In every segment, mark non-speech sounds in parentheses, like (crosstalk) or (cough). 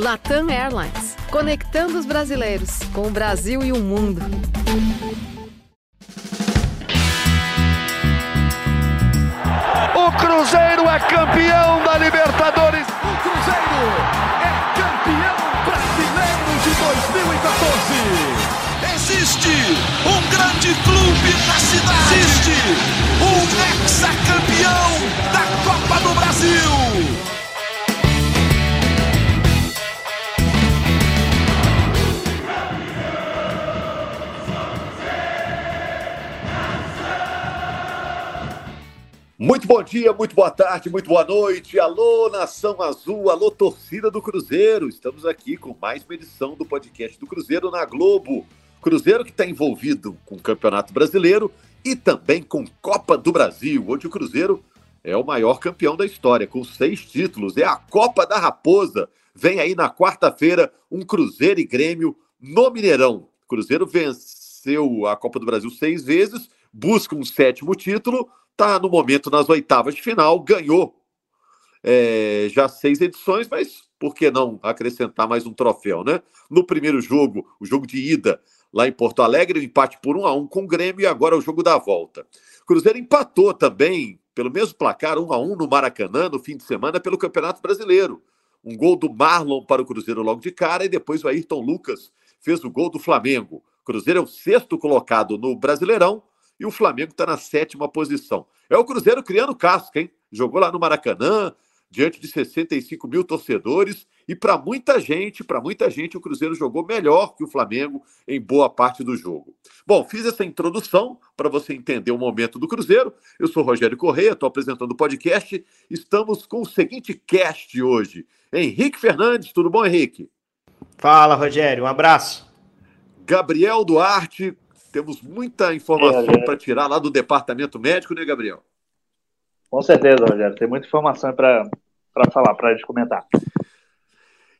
Latam Airlines, conectando os brasileiros com o Brasil e o mundo. O Cruzeiro é campeão da Libertadores. O Cruzeiro é campeão brasileiro de 2014. Existe um grande clube na cidade. Existe um ex-campeão Muito bom dia, muito boa tarde, muito boa noite. Alô, Nação Azul, alô, torcida do Cruzeiro. Estamos aqui com mais uma edição do podcast do Cruzeiro na Globo. Cruzeiro que está envolvido com o Campeonato Brasileiro e também com Copa do Brasil. Hoje o Cruzeiro é o maior campeão da história, com seis títulos. É a Copa da Raposa. Vem aí na quarta-feira um Cruzeiro e Grêmio no Mineirão. Cruzeiro venceu a Copa do Brasil seis vezes, busca um sétimo título Está no momento nas oitavas de final, ganhou é, já seis edições, mas por que não acrescentar mais um troféu, né? No primeiro jogo, o jogo de ida lá em Porto Alegre, o empate por um a um com o Grêmio e agora o jogo da volta. Cruzeiro empatou também, pelo mesmo placar, um a um no Maracanã no fim de semana pelo Campeonato Brasileiro. Um gol do Marlon para o Cruzeiro logo de cara e depois o Ayrton Lucas fez o gol do Flamengo. Cruzeiro é o sexto colocado no Brasileirão e o Flamengo está na sétima posição. É o Cruzeiro criando casca, hein? Jogou lá no Maracanã, diante de 65 mil torcedores, e para muita gente, para muita gente, o Cruzeiro jogou melhor que o Flamengo em boa parte do jogo. Bom, fiz essa introdução para você entender o momento do Cruzeiro. Eu sou Rogério Correia, estou apresentando o podcast. Estamos com o seguinte cast hoje. Henrique Fernandes, tudo bom, Henrique? Fala, Rogério, um abraço. Gabriel Duarte, temos muita informação é, para tirar lá do departamento médico, né, Gabriel? Com certeza, Rogério. Tem muita informação para falar, para a gente comentar.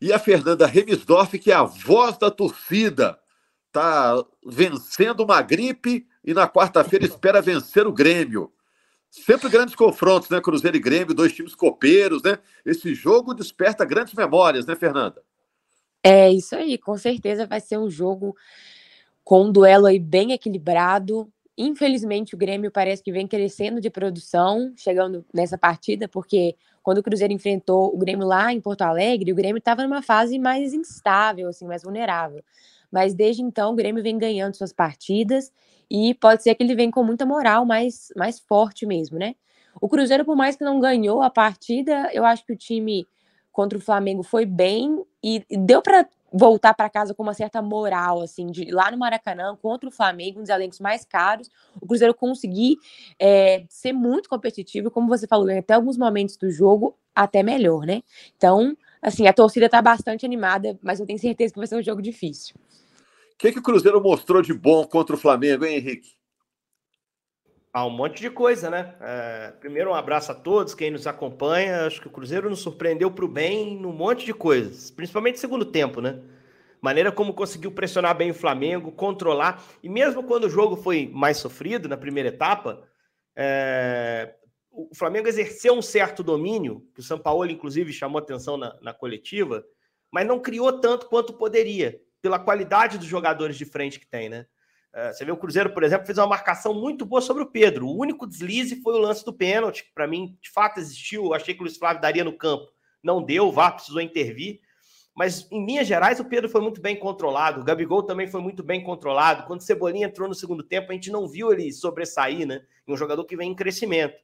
E a Fernanda Remisdorf, que é a voz da torcida, está vencendo uma gripe e na quarta-feira espera vencer o Grêmio. Sempre grandes confrontos, né? Cruzeiro e Grêmio, dois times copeiros, né? Esse jogo desperta grandes memórias, né, Fernanda? É isso aí, com certeza vai ser um jogo com um duelo aí bem equilibrado. Infelizmente, o Grêmio parece que vem crescendo de produção, chegando nessa partida, porque quando o Cruzeiro enfrentou o Grêmio lá em Porto Alegre, o Grêmio estava numa fase mais instável, assim, mais vulnerável. Mas desde então, o Grêmio vem ganhando suas partidas e pode ser que ele venha com muita moral, mais, mais forte mesmo, né? O Cruzeiro, por mais que não ganhou a partida, eu acho que o time contra o Flamengo foi bem e deu para voltar para casa com uma certa moral, assim, de lá no Maracanã, contra o Flamengo, um dos elencos mais caros, o Cruzeiro conseguir é, ser muito competitivo, como você falou, até alguns momentos do jogo, até melhor, né? Então, assim, a torcida está bastante animada, mas eu tenho certeza que vai ser um jogo difícil. O que, que o Cruzeiro mostrou de bom contra o Flamengo, hein, Henrique? Ah, um monte de coisa, né? É, primeiro, um abraço a todos, quem nos acompanha. Acho que o Cruzeiro nos surpreendeu para o bem num monte de coisas, principalmente no segundo tempo, né? Maneira como conseguiu pressionar bem o Flamengo, controlar. E mesmo quando o jogo foi mais sofrido na primeira etapa, é, o Flamengo exerceu um certo domínio, que o São Paulo, inclusive, chamou atenção na, na coletiva, mas não criou tanto quanto poderia, pela qualidade dos jogadores de frente que tem, né? É, você vê o Cruzeiro, por exemplo, fez uma marcação muito boa sobre o Pedro. O único deslize foi o lance do pênalti, que para mim, de fato, existiu. Eu achei que o Luiz Flávio daria no campo. Não deu, o VAR precisou intervir. Mas, em linhas gerais, o Pedro foi muito bem controlado. O Gabigol também foi muito bem controlado. Quando o Cebolinha entrou no segundo tempo, a gente não viu ele sobressair, né? um jogador que vem em crescimento.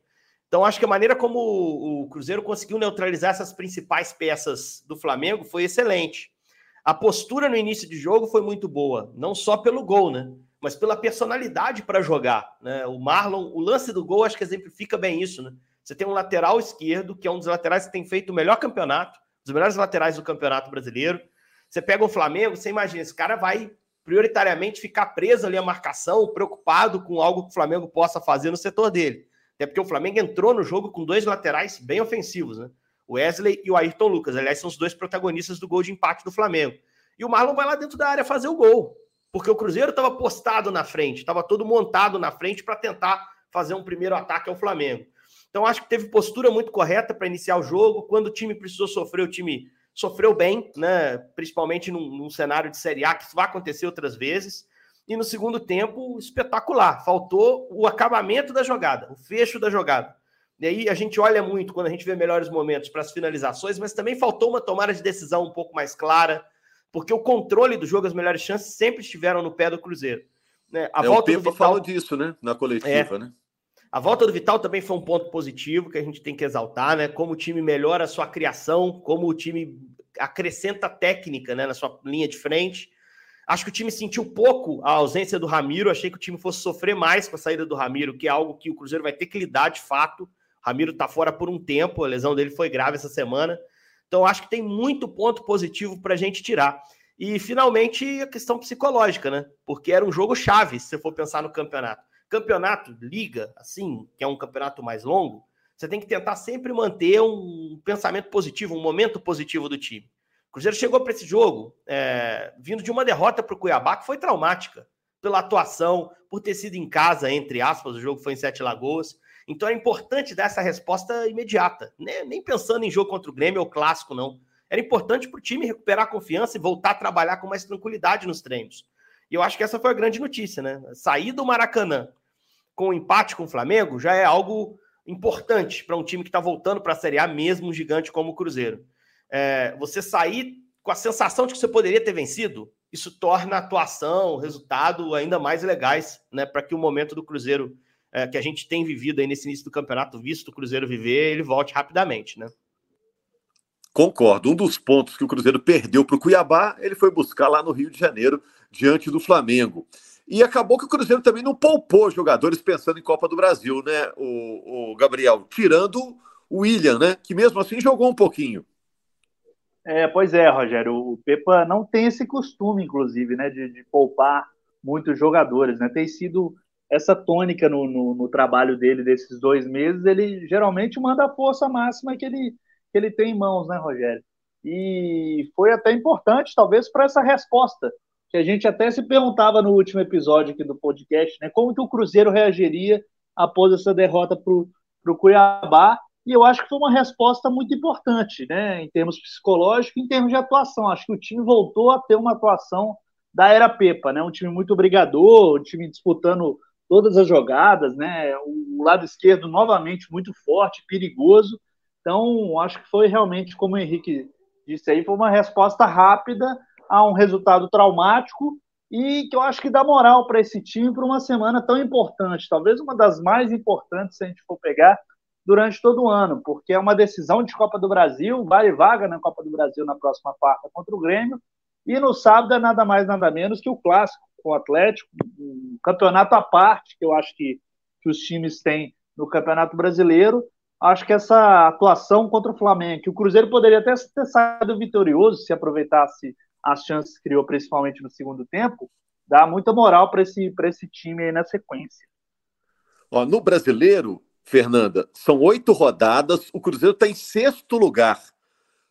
Então, acho que a maneira como o Cruzeiro conseguiu neutralizar essas principais peças do Flamengo foi excelente. A postura no início de jogo foi muito boa, não só pelo gol, né? Mas pela personalidade para jogar. Né? O Marlon, o lance do gol, acho que exemplifica bem isso. Né? Você tem um lateral esquerdo, que é um dos laterais que tem feito o melhor campeonato, os melhores laterais do campeonato brasileiro. Você pega o Flamengo, você imagina, esse cara vai prioritariamente ficar preso ali à marcação, preocupado com algo que o Flamengo possa fazer no setor dele. Até porque o Flamengo entrou no jogo com dois laterais bem ofensivos, né? O Wesley e o Ayrton Lucas. Aliás, são os dois protagonistas do gol de empate do Flamengo. E o Marlon vai lá dentro da área fazer o gol porque o Cruzeiro estava postado na frente, estava todo montado na frente para tentar fazer um primeiro ataque ao Flamengo. Então acho que teve postura muito correta para iniciar o jogo. Quando o time precisou sofrer, o time sofreu bem, né? Principalmente num, num cenário de Série A, que isso vai acontecer outras vezes. E no segundo tempo, espetacular. Faltou o acabamento da jogada, o fecho da jogada. E aí a gente olha muito quando a gente vê melhores momentos para as finalizações, mas também faltou uma tomada de decisão um pouco mais clara, porque o controle do jogo, as melhores chances sempre estiveram no pé do Cruzeiro. Né? A é, volta o Pepa Vital... falou disso, né? Na coletiva, é. né? A volta do Vital também foi um ponto positivo que a gente tem que exaltar, né? Como o time melhora a sua criação, como o time acrescenta técnica né, na sua linha de frente. Acho que o time sentiu pouco a ausência do Ramiro. Achei que o time fosse sofrer mais com a saída do Ramiro, que é algo que o Cruzeiro vai ter que lidar de fato. Ramiro está fora por um tempo, a lesão dele foi grave essa semana. Então, acho que tem muito ponto positivo para a gente tirar. E, finalmente, a questão psicológica, né? Porque era um jogo chave, se você for pensar no campeonato. Campeonato, liga, assim, que é um campeonato mais longo, você tem que tentar sempre manter um pensamento positivo, um momento positivo do time. O Cruzeiro chegou para esse jogo é, vindo de uma derrota para o Cuiabá que foi traumática, pela atuação, por ter sido em casa, entre aspas, o jogo foi em Sete Lagoas. Então é importante dar essa resposta imediata, né? nem pensando em jogo contra o Grêmio ou clássico, não. Era importante para o time recuperar a confiança e voltar a trabalhar com mais tranquilidade nos treinos. E eu acho que essa foi a grande notícia, né? Sair do Maracanã com um empate com o Flamengo já é algo importante para um time que está voltando para a Série A, mesmo um gigante como o Cruzeiro. É, você sair com a sensação de que você poderia ter vencido, isso torna a atuação, o resultado ainda mais legais, né? Para que o momento do Cruzeiro é, que a gente tem vivido aí nesse início do campeonato, visto o Cruzeiro viver, ele volte rapidamente, né? Concordo. Um dos pontos que o Cruzeiro perdeu para o Cuiabá, ele foi buscar lá no Rio de Janeiro, diante do Flamengo. E acabou que o Cruzeiro também não poupou jogadores pensando em Copa do Brasil, né, o, o Gabriel? Tirando o William, né? Que mesmo assim jogou um pouquinho. É, pois é, Rogério. O Pepa não tem esse costume, inclusive, né, de, de poupar muitos jogadores, né? Tem sido essa tônica no, no, no, trabalho dele desses dois meses. Ele geralmente manda a força máxima que ele, que ele tem em mãos, né, Rogério? E foi até importante, talvez, para essa resposta que a gente até se perguntava no último episódio aqui do podcast, né? Como que o Cruzeiro reagiria após essa derrota para o Cuiabá? E eu acho que foi uma resposta muito importante, né? Em termos psicológicos, em termos de atuação. Acho que o time voltou a ter uma atuação da era Pepa, né? Um time muito brigador, um time disputando todas as jogadas, né? O lado esquerdo novamente muito forte, perigoso. Então, acho que foi realmente, como o Henrique disse aí, foi uma resposta rápida a um resultado traumático e que eu acho que dá moral para esse time para uma semana tão importante, talvez uma das mais importantes se a gente for pegar durante todo o ano, porque é uma decisão de Copa do Brasil, vale vaga na Copa do Brasil na próxima quarta contra o Grêmio, e no sábado é nada mais nada menos que o clássico com o Atlético, um campeonato à parte que eu acho que, que os times têm no Campeonato Brasileiro. Acho que essa atuação contra o Flamengo, que o Cruzeiro poderia até ter saído vitorioso se aproveitasse as chances que criou principalmente no segundo tempo, dá muita moral para esse, esse time aí na sequência. Ó, no brasileiro, Fernanda, são oito rodadas, o Cruzeiro está em sexto lugar.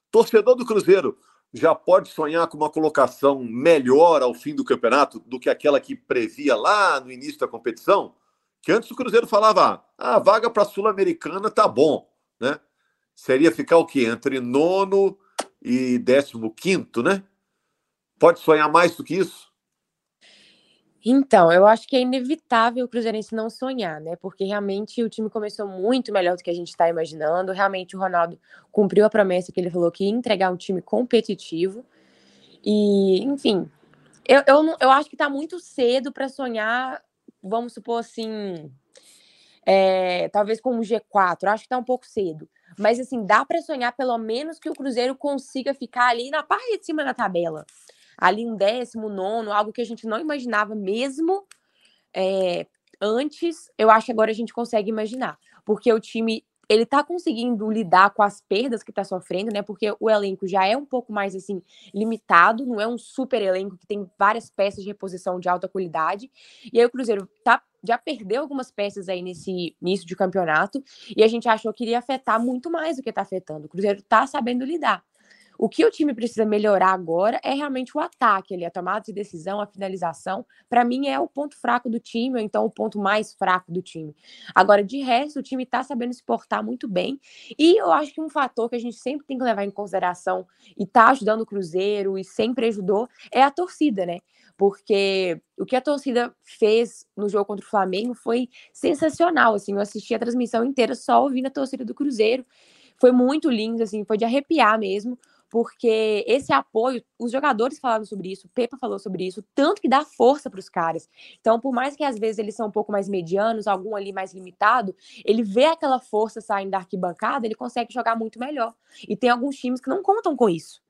Torcedor do Cruzeiro já pode sonhar com uma colocação melhor ao fim do campeonato do que aquela que previa lá no início da competição? Que antes o Cruzeiro falava, ah, a vaga para a Sul-Americana tá bom, né? Seria ficar o quê? Entre nono e décimo quinto, né? Pode sonhar mais do que isso? Então, eu acho que é inevitável o Cruzeirense não sonhar, né? Porque realmente o time começou muito melhor do que a gente está imaginando. Realmente o Ronaldo cumpriu a promessa que ele falou que ia entregar um time competitivo. E, enfim, eu, eu, não, eu acho que está muito cedo para sonhar, vamos supor assim, é, talvez com um G4. Eu acho que está um pouco cedo. Mas, assim, dá para sonhar pelo menos que o Cruzeiro consiga ficar ali na parte de cima da tabela ali um décimo, nono, algo que a gente não imaginava mesmo é, antes, eu acho que agora a gente consegue imaginar. Porque o time ele tá conseguindo lidar com as perdas que tá sofrendo, né? Porque o elenco já é um pouco mais assim limitado, não é um super elenco que tem várias peças de reposição de alta qualidade. E aí o Cruzeiro tá já perdeu algumas peças aí nesse início de campeonato e a gente achou que iria afetar muito mais do que tá afetando. O Cruzeiro tá sabendo lidar. O que o time precisa melhorar agora é realmente o ataque, ali, a tomada de decisão, a finalização. Para mim é o ponto fraco do time, ou então o ponto mais fraco do time. Agora, de resto, o time está sabendo se portar muito bem. E eu acho que um fator que a gente sempre tem que levar em consideração e está ajudando o Cruzeiro e sempre ajudou é a torcida, né? Porque o que a torcida fez no jogo contra o Flamengo foi sensacional. Assim, eu assisti a transmissão inteira só ouvindo a torcida do Cruzeiro. Foi muito lindo, assim, foi de arrepiar mesmo porque esse apoio, os jogadores falaram sobre isso, o Pepa falou sobre isso, tanto que dá força para os caras. Então, por mais que às vezes eles são um pouco mais medianos, algum ali mais limitado, ele vê aquela força saindo da arquibancada, ele consegue jogar muito melhor. E tem alguns times que não contam com isso.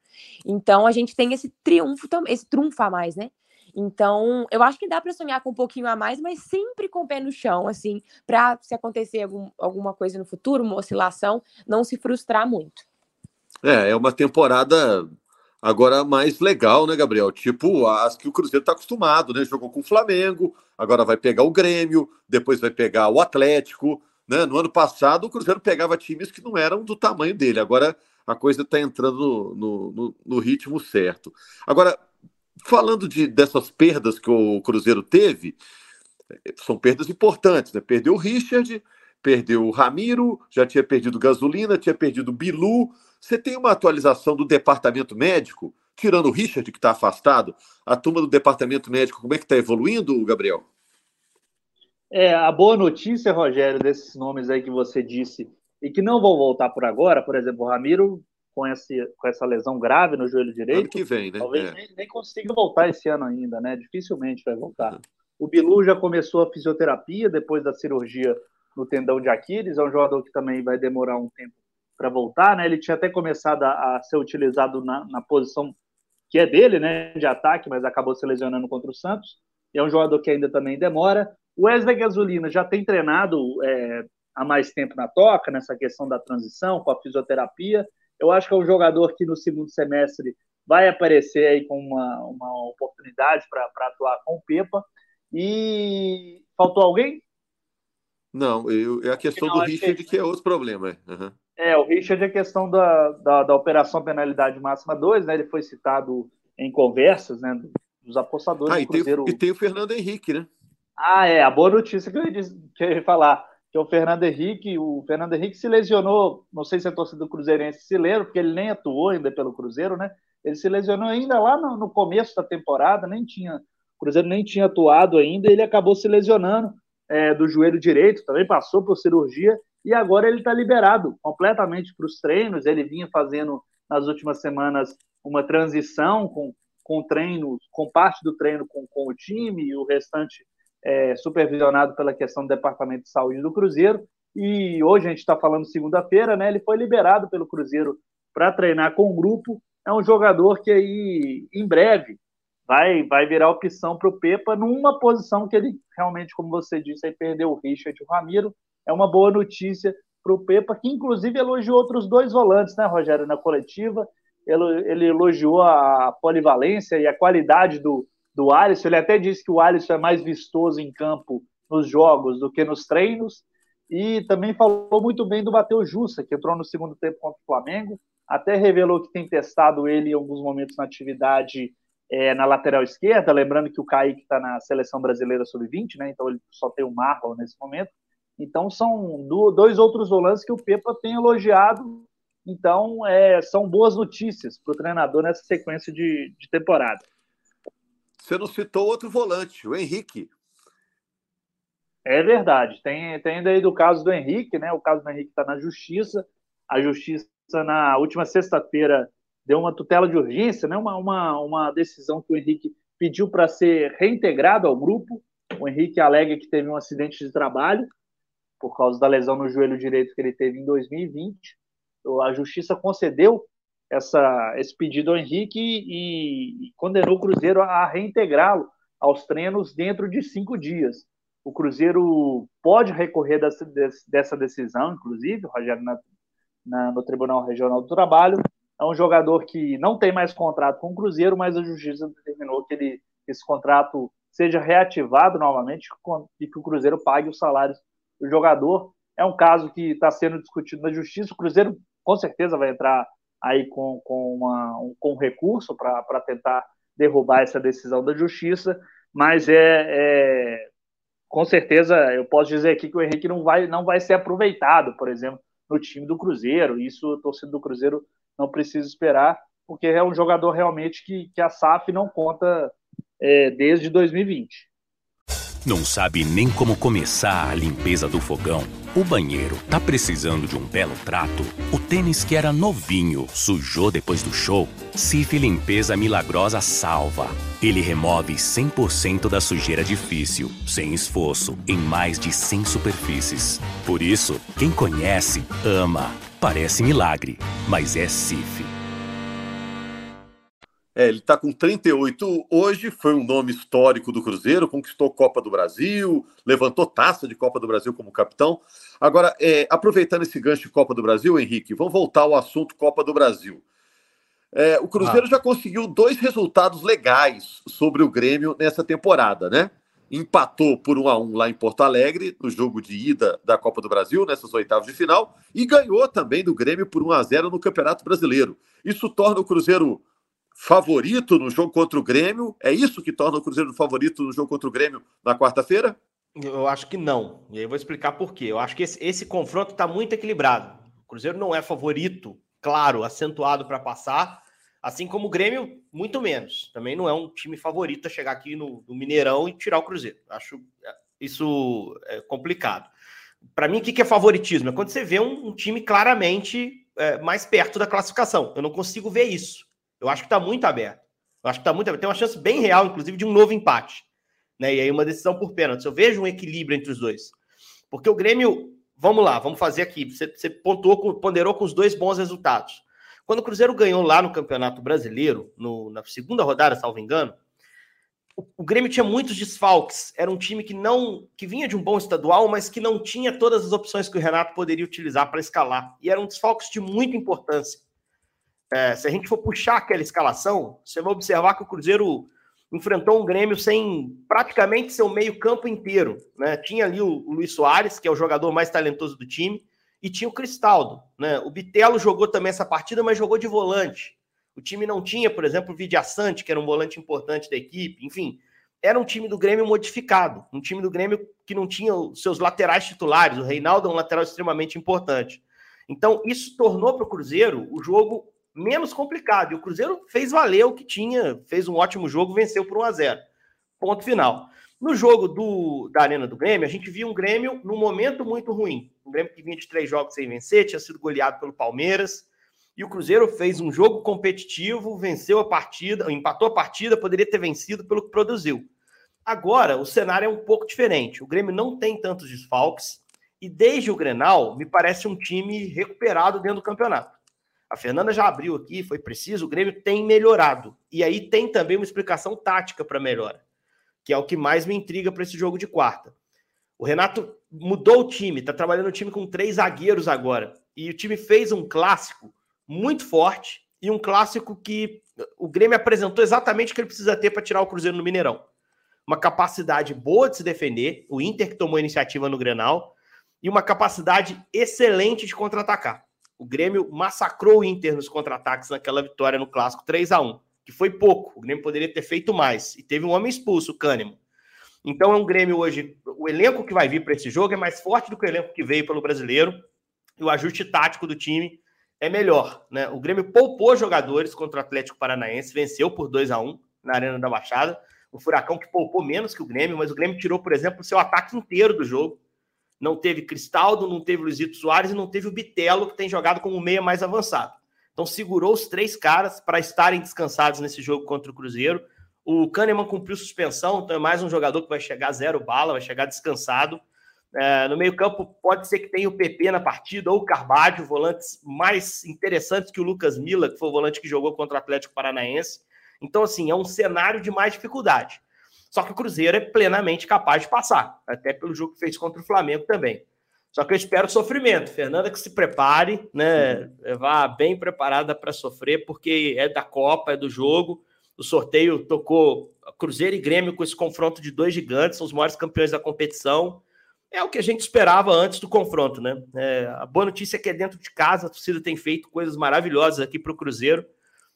Então, a gente tem esse triunfo, esse trunfo a mais, né? Então, eu acho que dá para sonhar com um pouquinho a mais, mas sempre com o pé no chão, assim, para se acontecer algum, alguma coisa no futuro, uma oscilação, não se frustrar muito. É, é uma temporada agora mais legal, né, Gabriel? Tipo as que o Cruzeiro está acostumado, né? Jogou com o Flamengo, agora vai pegar o Grêmio, depois vai pegar o Atlético. Né? No ano passado, o Cruzeiro pegava times que não eram do tamanho dele. Agora a coisa está entrando no, no, no, ritmo certo. Agora, falando de, dessas perdas que o Cruzeiro teve, são perdas importantes, né? Perdeu o Richard, perdeu o Ramiro, já tinha perdido gasolina, tinha perdido o Bilu, você tem uma atualização do departamento médico, tirando o Richard, que está afastado, a turma do departamento médico, como é que está evoluindo, Gabriel? É, a boa notícia, Rogério, desses nomes aí que você disse, e que não vão voltar por agora, por exemplo, o Ramiro, com, esse, com essa lesão grave no joelho direito. Ano que vem, né? Talvez é. nem, nem, consiga voltar esse ano ainda, né? Dificilmente vai voltar. Uhum. O Bilu já começou a fisioterapia depois da cirurgia no tendão de Aquiles, é um jogador que também vai demorar um tempo para voltar, né? Ele tinha até começado a, a ser utilizado na, na, posição que é dele, né? De ataque, mas acabou se lesionando contra o Santos. E é um jogador que ainda também demora. O Wesley Gasolina já tem treinado é, há mais tempo na toca, nessa questão da transição, com a fisioterapia. Eu acho que é um jogador que no segundo semestre vai aparecer aí com uma, uma oportunidade para atuar com o Pepa. E faltou alguém? Não, eu, é a questão Não, do Richard que... que... é outro problema. Uhum. É, o Richard é questão da, da, da, operação penalidade máxima 2, né? Ele foi citado em conversas, né? Dos apostadores ah, e, Cruzeiro... tem, e tem o Fernando Henrique, né? Ah, é, a boa notícia que eu ia, que eu ia falar, que é o Fernando Henrique, o Fernando Henrique se lesionou, não sei se a torcida do Cruzeirense se lembra, porque ele nem atuou ainda pelo Cruzeiro, né? Ele se lesionou ainda lá no, no começo da temporada, nem tinha, o Cruzeiro nem tinha atuado ainda, ele acabou se lesionando é, do joelho direito, também passou por cirurgia, e agora ele está liberado completamente para os treinos. Ele vinha fazendo nas últimas semanas uma transição com, com treinos, com parte do treino com, com o time e o restante é, supervisionado pela questão do Departamento de Saúde do Cruzeiro. E hoje a gente está falando segunda-feira, né? Ele foi liberado pelo Cruzeiro para treinar com o grupo. É um jogador que aí, em breve, vai, vai virar opção para o Pepa numa posição que ele realmente, como você disse, aí perdeu o Richard e o Ramiro é uma boa notícia para o Pepa, que inclusive elogiou outros dois volantes, né, Rogério, na coletiva. Ele, ele elogiou a polivalência e a qualidade do, do Alisson. Ele até disse que o Alisson é mais vistoso em campo nos jogos do que nos treinos. E também falou muito bem do Matheus Jussa, que entrou no segundo tempo contra o Flamengo. Até revelou que tem testado ele em alguns momentos na atividade é, na lateral esquerda. Lembrando que o Kaique está na seleção brasileira sub-20, né? Então ele só tem o Marlon nesse momento. Então, são dois outros volantes que o Pepa tem elogiado. Então, é, são boas notícias para o treinador nessa sequência de, de temporada. Você não citou outro volante, o Henrique. É verdade. Tem, tem ainda aí do caso do Henrique, né? O caso do Henrique está na justiça. A justiça, na última sexta-feira, deu uma tutela de urgência, né? uma, uma, uma decisão que o Henrique pediu para ser reintegrado ao grupo. O Henrique alega que teve um acidente de trabalho por causa da lesão no joelho direito que ele teve em 2020. A justiça concedeu essa, esse pedido ao Henrique e, e condenou o Cruzeiro a reintegrá-lo aos treinos dentro de cinco dias. O Cruzeiro pode recorrer dessa, dessa decisão, inclusive, Rogério, na, na, no Tribunal Regional do Trabalho. É um jogador que não tem mais contrato com o Cruzeiro, mas a justiça determinou que ele, esse contrato seja reativado novamente e que o Cruzeiro pague os salários o jogador. É um caso que está sendo discutido na justiça. O Cruzeiro com certeza vai entrar aí com, com, uma, um, com recurso para tentar derrubar essa decisão da justiça, mas é, é, com certeza eu posso dizer aqui que o Henrique não vai, não vai ser aproveitado, por exemplo, no time do Cruzeiro. Isso o torcedor do Cruzeiro não precisa esperar, porque é um jogador realmente que, que a SAF não conta é, desde 2020. Não sabe nem como começar a limpeza do fogão? O banheiro tá precisando de um belo trato? O tênis que era novinho sujou depois do show? Cif Limpeza Milagrosa salva. Ele remove 100% da sujeira difícil, sem esforço, em mais de 100 superfícies. Por isso, quem conhece, ama. Parece milagre, mas é Cif. É, ele está com 38 hoje, foi um nome histórico do Cruzeiro, conquistou Copa do Brasil, levantou taça de Copa do Brasil como capitão. Agora, é, aproveitando esse gancho de Copa do Brasil, Henrique, vamos voltar ao assunto Copa do Brasil. É, o Cruzeiro ah. já conseguiu dois resultados legais sobre o Grêmio nessa temporada, né? Empatou por 1 a 1 lá em Porto Alegre, no jogo de ida da Copa do Brasil, nessas oitavas de final, e ganhou também do Grêmio por 1 a 0 no Campeonato Brasileiro. Isso torna o Cruzeiro favorito no jogo contra o Grêmio? É isso que torna o Cruzeiro favorito no jogo contra o Grêmio na quarta-feira? Eu acho que não. E aí eu vou explicar por quê. Eu acho que esse, esse confronto está muito equilibrado. O Cruzeiro não é favorito, claro, acentuado para passar, assim como o Grêmio, muito menos. Também não é um time favorito a chegar aqui no, no Mineirão e tirar o Cruzeiro. Acho é, isso é complicado. Para mim, o que é favoritismo? É quando você vê um, um time claramente é, mais perto da classificação. Eu não consigo ver isso. Eu acho que está muito aberto. Eu acho que está muito aberto. Tem uma chance bem real, inclusive, de um novo empate. Né? E aí uma decisão por pênalti. Eu vejo um equilíbrio entre os dois. Porque o Grêmio, vamos lá, vamos fazer aqui. Você, você pontuou, ponderou com os dois bons resultados. Quando o Cruzeiro ganhou lá no Campeonato Brasileiro, no, na segunda rodada, salvo engano, o, o, Grêmio tinha muitos desfalques. Era um time que não que vinha de um bom estadual, mas que não tinha todas as opções que o Renato poderia utilizar para escalar. E eram desfalques de muita importância. É, se a gente for puxar aquela escalação, você vai observar que o Cruzeiro enfrentou um Grêmio sem praticamente seu meio-campo inteiro. Né? Tinha ali o, Luiz Soares, que é o jogador mais talentoso do time, e tinha o Cristaldo. Né? O Bitelo jogou também essa partida, mas jogou de volante. O time não tinha, por exemplo, o Vidiaçante, que era um volante importante da equipe. Enfim, era um time do Grêmio modificado. Um time do Grêmio que não tinha os seus laterais titulares. O Reinaldo é um lateral extremamente importante. Então, isso tornou para o Cruzeiro o jogo menos complicado. E o Cruzeiro fez valer o que tinha, fez um ótimo jogo, venceu por 1 a 0 Ponto final. No jogo do, da Arena do Grêmio, a gente viu um Grêmio num momento muito ruim. Um Grêmio que vinha de três jogos sem vencer, tinha sido goleado pelo Palmeiras. E o Cruzeiro fez um jogo competitivo, venceu a partida, empatou a partida, poderia ter vencido pelo que produziu. Agora, o cenário é um pouco diferente. O Grêmio não tem tantos desfalques. E desde o Grenal, me parece um time recuperado dentro do campeonato. A Fernanda já abriu aqui, foi preciso, o Grêmio tem melhorado. E aí tem também uma explicação tática para melhora, que é o que mais me intriga para esse jogo de quarta. O Renato mudou o time, está trabalhando o time com três zagueiros agora. E o time fez um clássico muito forte e um clássico que o Grêmio apresentou exatamente o que ele precisa ter para tirar o Cruzeiro no Mineirão. Uma capacidade boa de se defender, o Inter que tomou a iniciativa no Grenal, e uma capacidade excelente de contra-atacar. O Grêmio massacrou o Inter nos contra-ataques naquela vitória no clássico 3 a 1 que foi pouco. O Grêmio poderia ter feito mais. E teve um homem expulso, o Kahneman. Então é um Grêmio hoje. O elenco que vai vir para esse jogo é mais forte do que o elenco que veio pelo brasileiro. E o ajuste tático do time é melhor. Né? O Grêmio poupou jogadores contra o Atlético Paranaense, venceu por 2 a 1 na Arena da Baixada. O Furacão que poupou menos que o Grêmio, mas o Grêmio tirou, por exemplo, o seu ataque inteiro do jogo não teve Cristaldo, não teve Luizito Soares e não teve o Bitelo, que tem jogado como meia mais avançado. Então segurou os três caras para estarem descansados nesse jogo contra o Cruzeiro. O Kahneman cumpriu suspensão, então é mais um jogador que vai chegar zero bala, vai chegar descansado. É, no meio-campo, pode ser que tenha o PP na partida ou o Carvalho, volantes mais interessantes que o Lucas Mila, que foi o volante que jogou contra o Atlético Paranaense. Então, assim, é um cenário de mais dificuldade. Só que o Cruzeiro é plenamente capaz de passar, até pelo jogo que fez contra o Flamengo também. Só que eu espero sofrimento. Fernanda que se prepare, né? Vá bem preparada para sofrer, porque é da Copa, é do jogo. O sorteio tocou Cruzeiro e Grêmio com esse confronto de dois gigantes, são os maiores campeões da competição. é o que a gente esperava antes do confronto, né? É, a boa notícia é que é dentro de casa, a torcida tem feito coisas maravilhosas aqui para o Cruzeiro,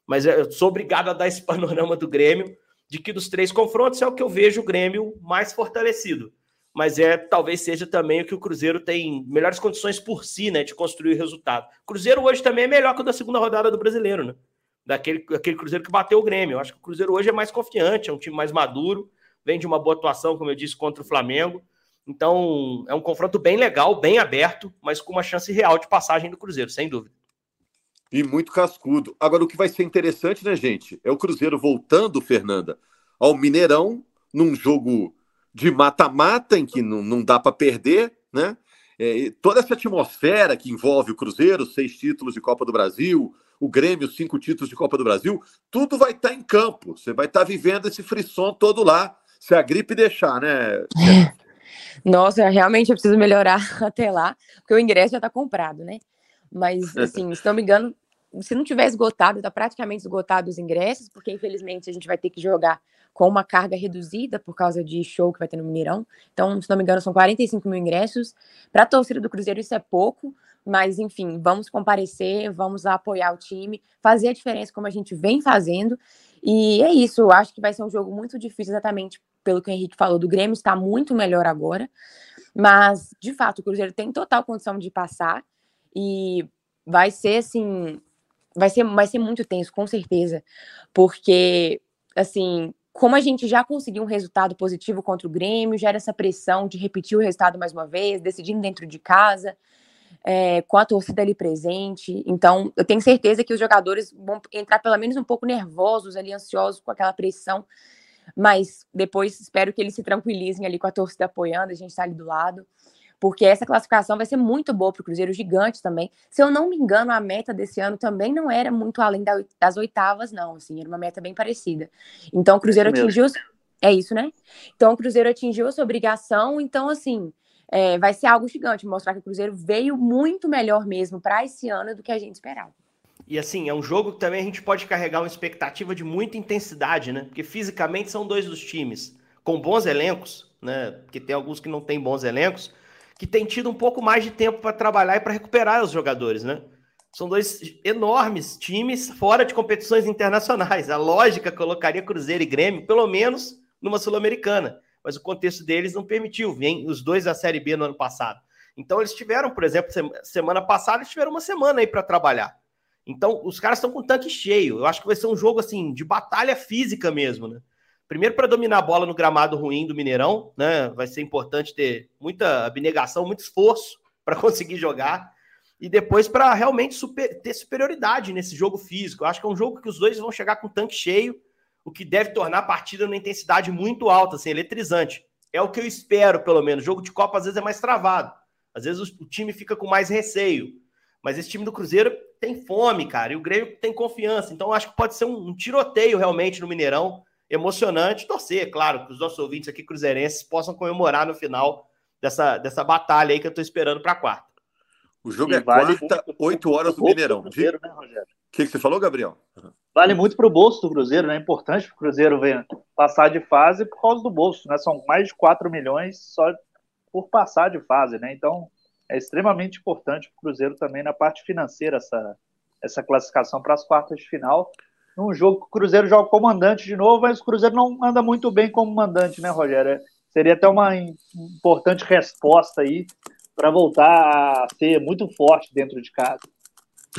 mas eu sou obrigado a dar esse (laughs) panorama do Grêmio, de que dos três confrontos é o que eu vejo o Grêmio mais fortalecido. Mas é talvez seja também o que o Cruzeiro tem melhores condições por si, né, de construir o resultado. O Cruzeiro hoje também é melhor que o da segunda rodada do Brasileiro, né? Daquele, daquele Cruzeiro que bateu o Grêmio. Eu acho que o Cruzeiro hoje é mais confiante, é um time mais maduro, vem de uma boa atuação, como eu disse, contra o Flamengo. Então, é um confronto bem legal, bem aberto, mas com uma chance real de passagem do Cruzeiro, sem dúvida. E muito cascudo. Agora, o que vai ser interessante, né, gente? É o Cruzeiro voltando, Fernanda, ao Mineirão, num jogo de mata-mata, em que não, não dá para perder, né? É, toda essa atmosfera que envolve o Cruzeiro, seis títulos de Copa do Brasil, o Grêmio, cinco títulos de Copa do Brasil, tudo vai estar tá em campo. Você vai estar tá vivendo esse frisson todo lá, se a gripe deixar, né? (laughs) Nossa, realmente eu preciso melhorar (laughs) até lá, porque o ingresso já está comprado, né? Mas, assim, se não me engano, se não tiver esgotado, está praticamente esgotado os ingressos, porque infelizmente a gente vai ter que jogar com uma carga reduzida por causa de show que vai ter no Mineirão. Então, se não me engano, são 45 mil ingressos. Para a torcida do Cruzeiro, isso é pouco, mas enfim, vamos comparecer, vamos apoiar o time, fazer a diferença como a gente vem fazendo. E é isso, eu acho que vai ser um jogo muito difícil, exatamente pelo que o Henrique falou, do Grêmio está muito melhor agora. Mas, de fato, o Cruzeiro tem total condição de passar e vai ser assim. Vai ser, vai ser muito tenso, com certeza. Porque, assim, como a gente já conseguiu um resultado positivo contra o Grêmio, gera essa pressão de repetir o resultado mais uma vez, decidindo dentro de casa, é, com a torcida ali presente. Então, eu tenho certeza que os jogadores vão entrar pelo menos um pouco nervosos ali, ansiosos com aquela pressão mas depois espero que eles se tranquilizem ali com a torcida apoiando, a gente está ali do lado, porque essa classificação vai ser muito boa para o Cruzeiro Gigante também. Se eu não me engano, a meta desse ano também não era muito além das oitavas, não, assim, era uma meta bem parecida. Então o Cruzeiro é atingiu. É isso, né? Então o Cruzeiro atingiu a sua obrigação, então, assim. É, vai ser algo gigante, mostrar que o Cruzeiro veio muito melhor mesmo para esse ano do que a gente esperava. E assim, é um jogo que também a gente pode carregar uma expectativa de muita intensidade, né? Porque fisicamente são dois dos times com bons elencos, né? Porque tem alguns que não têm bons elencos, que têm tido um pouco mais de tempo para trabalhar e para recuperar os jogadores, né? São dois enormes times fora de competições internacionais. A lógica colocaria Cruzeiro e Grêmio, pelo menos, numa Sul-Americana. Mas o contexto deles não permitiu. Vem os dois da Série B no ano passado. Então eles tiveram, por exemplo, semana passada, eles tiveram uma semana aí para trabalhar. Então, os caras estão com o tanque cheio. Eu acho que vai ser um jogo assim de batalha física mesmo, né? Primeiro para dominar a bola no gramado ruim do Mineirão, né? Vai ser importante ter muita abnegação, muito esforço para conseguir jogar e depois para realmente super, ter superioridade nesse jogo físico. Eu acho que é um jogo que os dois vão chegar com o tanque cheio, o que deve tornar a partida numa intensidade muito alta, assim, eletrizante. É o que eu espero, pelo menos. O jogo de Copa às vezes é mais travado. Às vezes o time fica com mais receio. Mas esse time do Cruzeiro tem fome, cara, e o Grêmio tem confiança. Então, acho que pode ser um, um tiroteio realmente no Mineirão, emocionante. Torcer, claro, que os nossos ouvintes aqui cruzeirenses possam comemorar no final dessa, dessa batalha aí que eu tô esperando para quarta. O jogo e é vale quarta, 8 horas no Mineirão. O né, que, que você falou, Gabriel? Vale muito para o bolso do Cruzeiro, né? É importante para o Cruzeiro ver, passar de fase por causa do bolso, né? São mais de 4 milhões só por passar de fase, né? Então, é extremamente importante para o Cruzeiro também na parte financeira essa, essa classificação para as quartas de final. Num jogo que o Cruzeiro joga como mandante de novo, mas o Cruzeiro não anda muito bem como mandante, né, Rogério? É, seria até uma importante resposta aí para voltar a ser muito forte dentro de casa.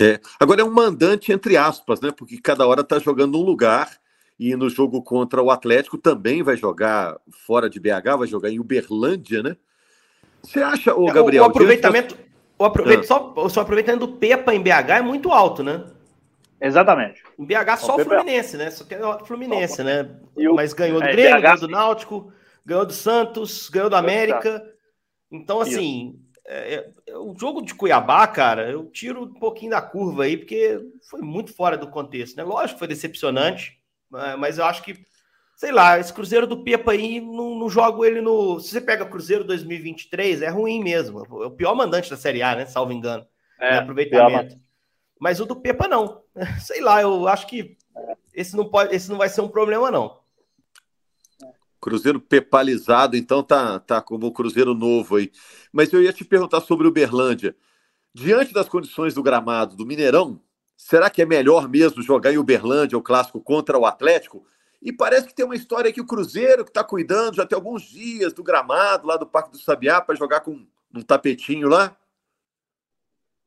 É. Agora é um mandante entre aspas, né? Porque cada hora está jogando um lugar e no jogo contra o Atlético também vai jogar fora de BH, vai jogar em Uberlândia, né? Você acha, o Gabriel? O, o aproveitamento, o aproveitamento ah. só, só aproveitamento do Pepa em BH é muito alto, né? Exatamente. Em BH só o, o Fluminense, né? Só tem o Fluminense, né? O... Mas ganhou do é, Grêmio, BH... ganhou do Náutico, ganhou do Santos, ganhou do América. Então, assim, é, é, é, o jogo de Cuiabá, cara, eu tiro um pouquinho da curva aí, porque foi muito fora do contexto, né? Lógico que foi decepcionante, mas eu acho que sei lá, esse Cruzeiro do Pepa aí, não, não jogo ele no. Se você pega Cruzeiro 2023, é ruim mesmo. É o pior mandante da Série A, né? Salvo engano. É, aproveitamento. Pior. Mas o do Pepa não. (laughs) Sei lá, eu acho que esse não pode, esse não vai ser um problema, não. Cruzeiro pepalizado, então tá, tá como o Cruzeiro novo aí. Mas eu ia te perguntar sobre o Uberlândia. Diante das condições do gramado do Mineirão, será que é melhor mesmo jogar em Uberlândia o clássico contra o Atlético? E parece que tem uma história que o Cruzeiro que está cuidando já tem alguns dias do gramado lá do Parque do Sabiá para jogar com um tapetinho lá.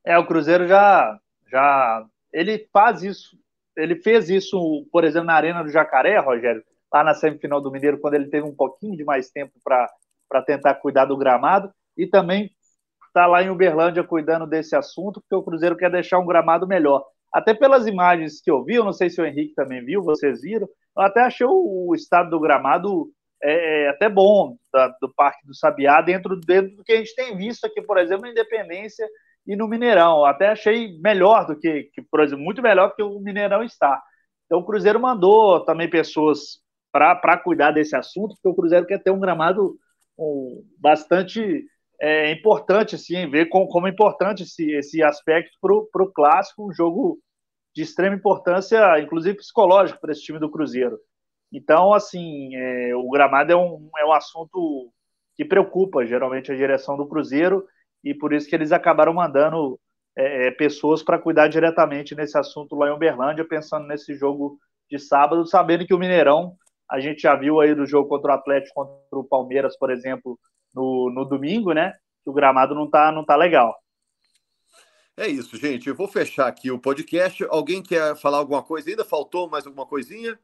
É, o Cruzeiro já já ele faz isso. Ele fez isso, por exemplo, na Arena do Jacaré, Rogério, lá na semifinal do Mineiro, quando ele teve um pouquinho de mais tempo para tentar cuidar do gramado, e também está lá em Uberlândia cuidando desse assunto, porque o Cruzeiro quer deixar um gramado melhor. Até pelas imagens que eu vi, eu não sei se o Henrique também viu, vocês viram, eu até achei o estado do gramado é, é até bom da, do Parque do Sabiá, dentro, dentro do que a gente tem visto aqui, por exemplo, na Independência e no Mineirão. Até achei melhor do que, que, por exemplo, muito melhor do que o Mineirão está. Então o Cruzeiro mandou também pessoas para cuidar desse assunto, porque o Cruzeiro quer ter um gramado um, bastante é, importante, assim, ver como, como é importante esse, esse aspecto para o clássico, um jogo de extrema importância, inclusive psicológico, para esse time do Cruzeiro. Então, assim, é, o gramado é um, é um assunto que preocupa geralmente a direção do Cruzeiro e por isso que eles acabaram mandando é, é pessoas para cuidar diretamente nesse assunto lá em Uberlândia, pensando nesse jogo de sábado, sabendo que o Mineirão, a gente já viu aí do jogo contra o Atlético, contra o Palmeiras, por exemplo, no, no domingo, né? Que o gramado não tá, não tá legal. É isso, gente. Eu vou fechar aqui o podcast. Alguém quer falar alguma coisa ainda? Faltou mais alguma coisinha?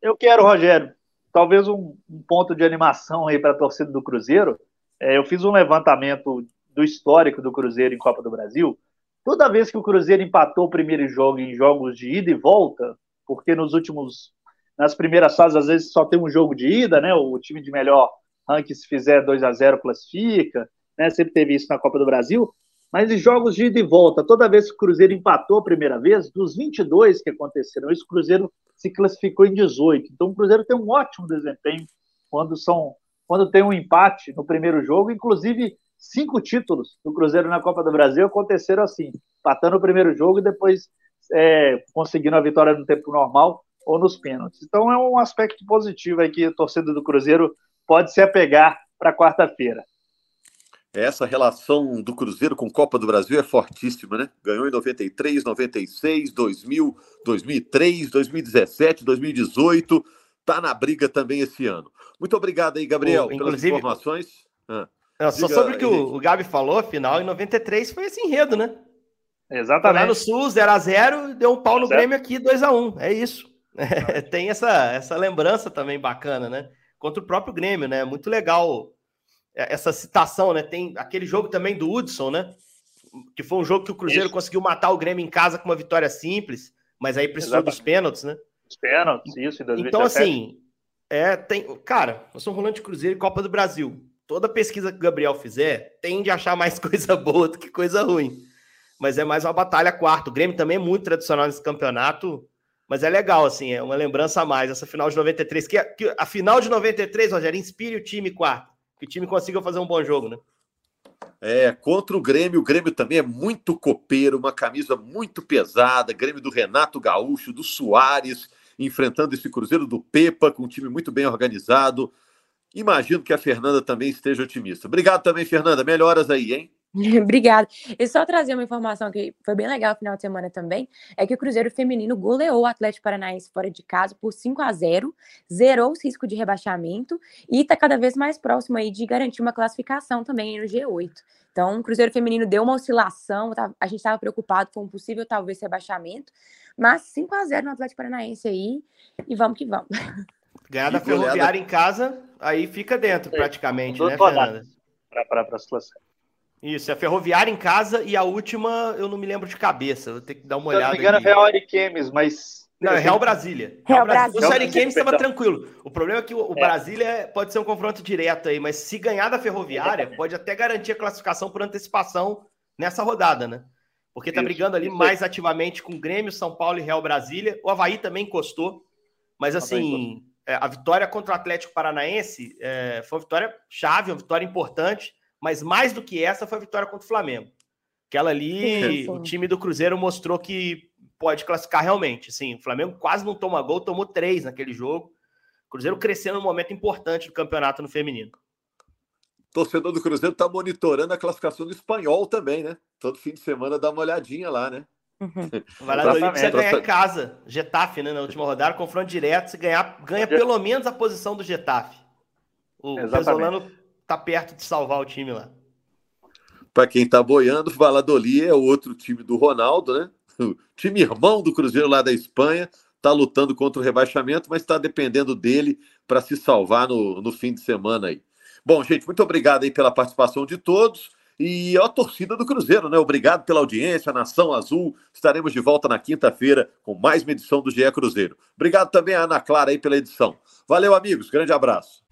Eu quero, Rogério. Talvez um, um ponto de animação aí para a torcida do Cruzeiro. É, eu fiz um levantamento do histórico do Cruzeiro em Copa do Brasil, toda vez que o Cruzeiro empatou o primeiro jogo em jogos de ida e volta, porque nos últimos, nas primeiras fases, às vezes só tem um jogo de ida, né? O time de melhor ranking, se fizer 2 a 0 classifica, né? Sempre teve isso na Copa do Brasil. Mas em jogos de ida e volta, toda vez que o Cruzeiro empatou a primeira vez, dos 22 que aconteceram, isso o Cruzeiro se classificou em 18. Então o Cruzeiro tem um ótimo desempenho quando são quando tem um empate no primeiro jogo, inclusive cinco títulos do Cruzeiro na Copa do Brasil aconteceram assim, empatando o primeiro jogo e depois é, conseguindo a vitória no tempo normal ou nos pênaltis. Então é um aspecto positivo aí que a torcida do Cruzeiro pode se apegar para quarta-feira. Essa relação do Cruzeiro com Copa do Brasil é fortíssima, né? Ganhou em 93, 96, 2000, 2003, 2017, 2018. Tá na briga também esse ano. Muito obrigado aí, Gabriel, pelas informações. Ah. Não, só sobre o que o, o Gabi falou, final em 93 foi esse enredo, né? Exatamente. Lá no Sul, 0x0, deu um pau no Grêmio aqui, 2x1. É isso. (laughs) É, tem essa, essa lembrança também bacana, né? Contra o próprio Grêmio, né? Muito legal essa citação, né? Tem aquele jogo também do Hudson, né? Que foi um jogo que o Cruzeiro isso. conseguiu matar o Grêmio em casa com uma vitória simples, mas aí precisou Exatamente. dos pênaltis, né? Os pênaltis, isso, em 2017. Então, assim, é, tem, cara, nós somos rolando de Cruzeiro e Copa do Brasil toda pesquisa que o Gabriel fizer tende a achar mais (laughs) coisa boa do que coisa ruim. Mas é mais uma batalha quarto. O Grêmio também é muito tradicional nesse campeonato, mas é legal, assim, é uma lembrança a mais. Essa final de 93, que, que a final de 93, Rogério, inspire o time quarto, que o time consiga fazer um bom jogo, né? É, contra o Grêmio, o Grêmio também é muito copeiro, uma camisa muito pesada, Grêmio do Renato Gaúcho, do Soares, enfrentando esse Cruzeiro do Pepa, com um time muito bem organizado. Imagino que a Fernanda também esteja otimista. Obrigado também, Fernanda. Melhoras aí, hein? (laughs) Obrigada. E só trazer uma informação que foi bem legal no final de semana também, é que o Cruzeiro Feminino goleou o Atlético Paranaense fora de casa por 5 a 0 zerou o risco de rebaixamento e está cada vez mais próximo aí de garantir uma classificação também no G8. Então, o Cruzeiro Feminino deu uma oscilação, tá, a gente estava preocupado com um possível, talvez, rebaixamento, mas 5 a 0 no Atlético Paranaense aí, e vamos que vamos. (laughs) Ganhar da Ferroviária em casa, aí fica dentro é, praticamente, né, Fernanda? Para a situação. Isso, é a Ferroviária em casa e a última eu não me lembro de cabeça, vou ter que dar uma olhada. Se não me engano, é Real Ariquemes, mas. Não, é Real Brasília. Real, Real Brasília. O Ariquemes estava tranquilo. O problema é que o, é. Brasília pode ser um confronto direto aí, mas se ganhar da Ferroviária, pode até garantir a classificação por antecipação nessa rodada, né? Porque tá Isso. brigando ali mais ativamente com Grêmio, São Paulo e Real Brasília. O Havaí também encostou, mas assim é, a vitória contra o Atlético Paranaense é, foi uma vitória chave, uma vitória importante, mas mais do que essa foi a vitória contra o Flamengo. Aquela ali, sim, o time do Cruzeiro mostrou que pode classificar realmente. Assim, o Flamengo quase não toma gol, tomou três naquele jogo. Cruzeiro crescendo num momento importante do campeonato no feminino. Torcedor do Cruzeiro está monitorando a classificação do espanhol também, né? Todo fim de semana dá uma olhadinha lá, né? Uhum. (laughs) O Valladolid precisa ganhar em casa. Getafe, né? Na última rodada, confronto direto. Se ganhar, ganha pelo menos a posição do Getafe. O Pesolano tá perto de salvar o time lá. Para quem tá boiando, o Valladolid é outro time do Ronaldo, né? O time irmão do Cruzeiro lá da Espanha. Tá lutando contra o rebaixamento, mas está dependendo dele para se salvar no, no fim de semana aí. Bom, gente, muito obrigado aí pela participação de todos. E a torcida do Cruzeiro, né? Obrigado pela audiência, Nação Azul. Estaremos de volta na quinta-feira com mais uma edição do GE Cruzeiro. Obrigado também a Ana Clara aí pela edição. Valeu, amigos. Grande abraço.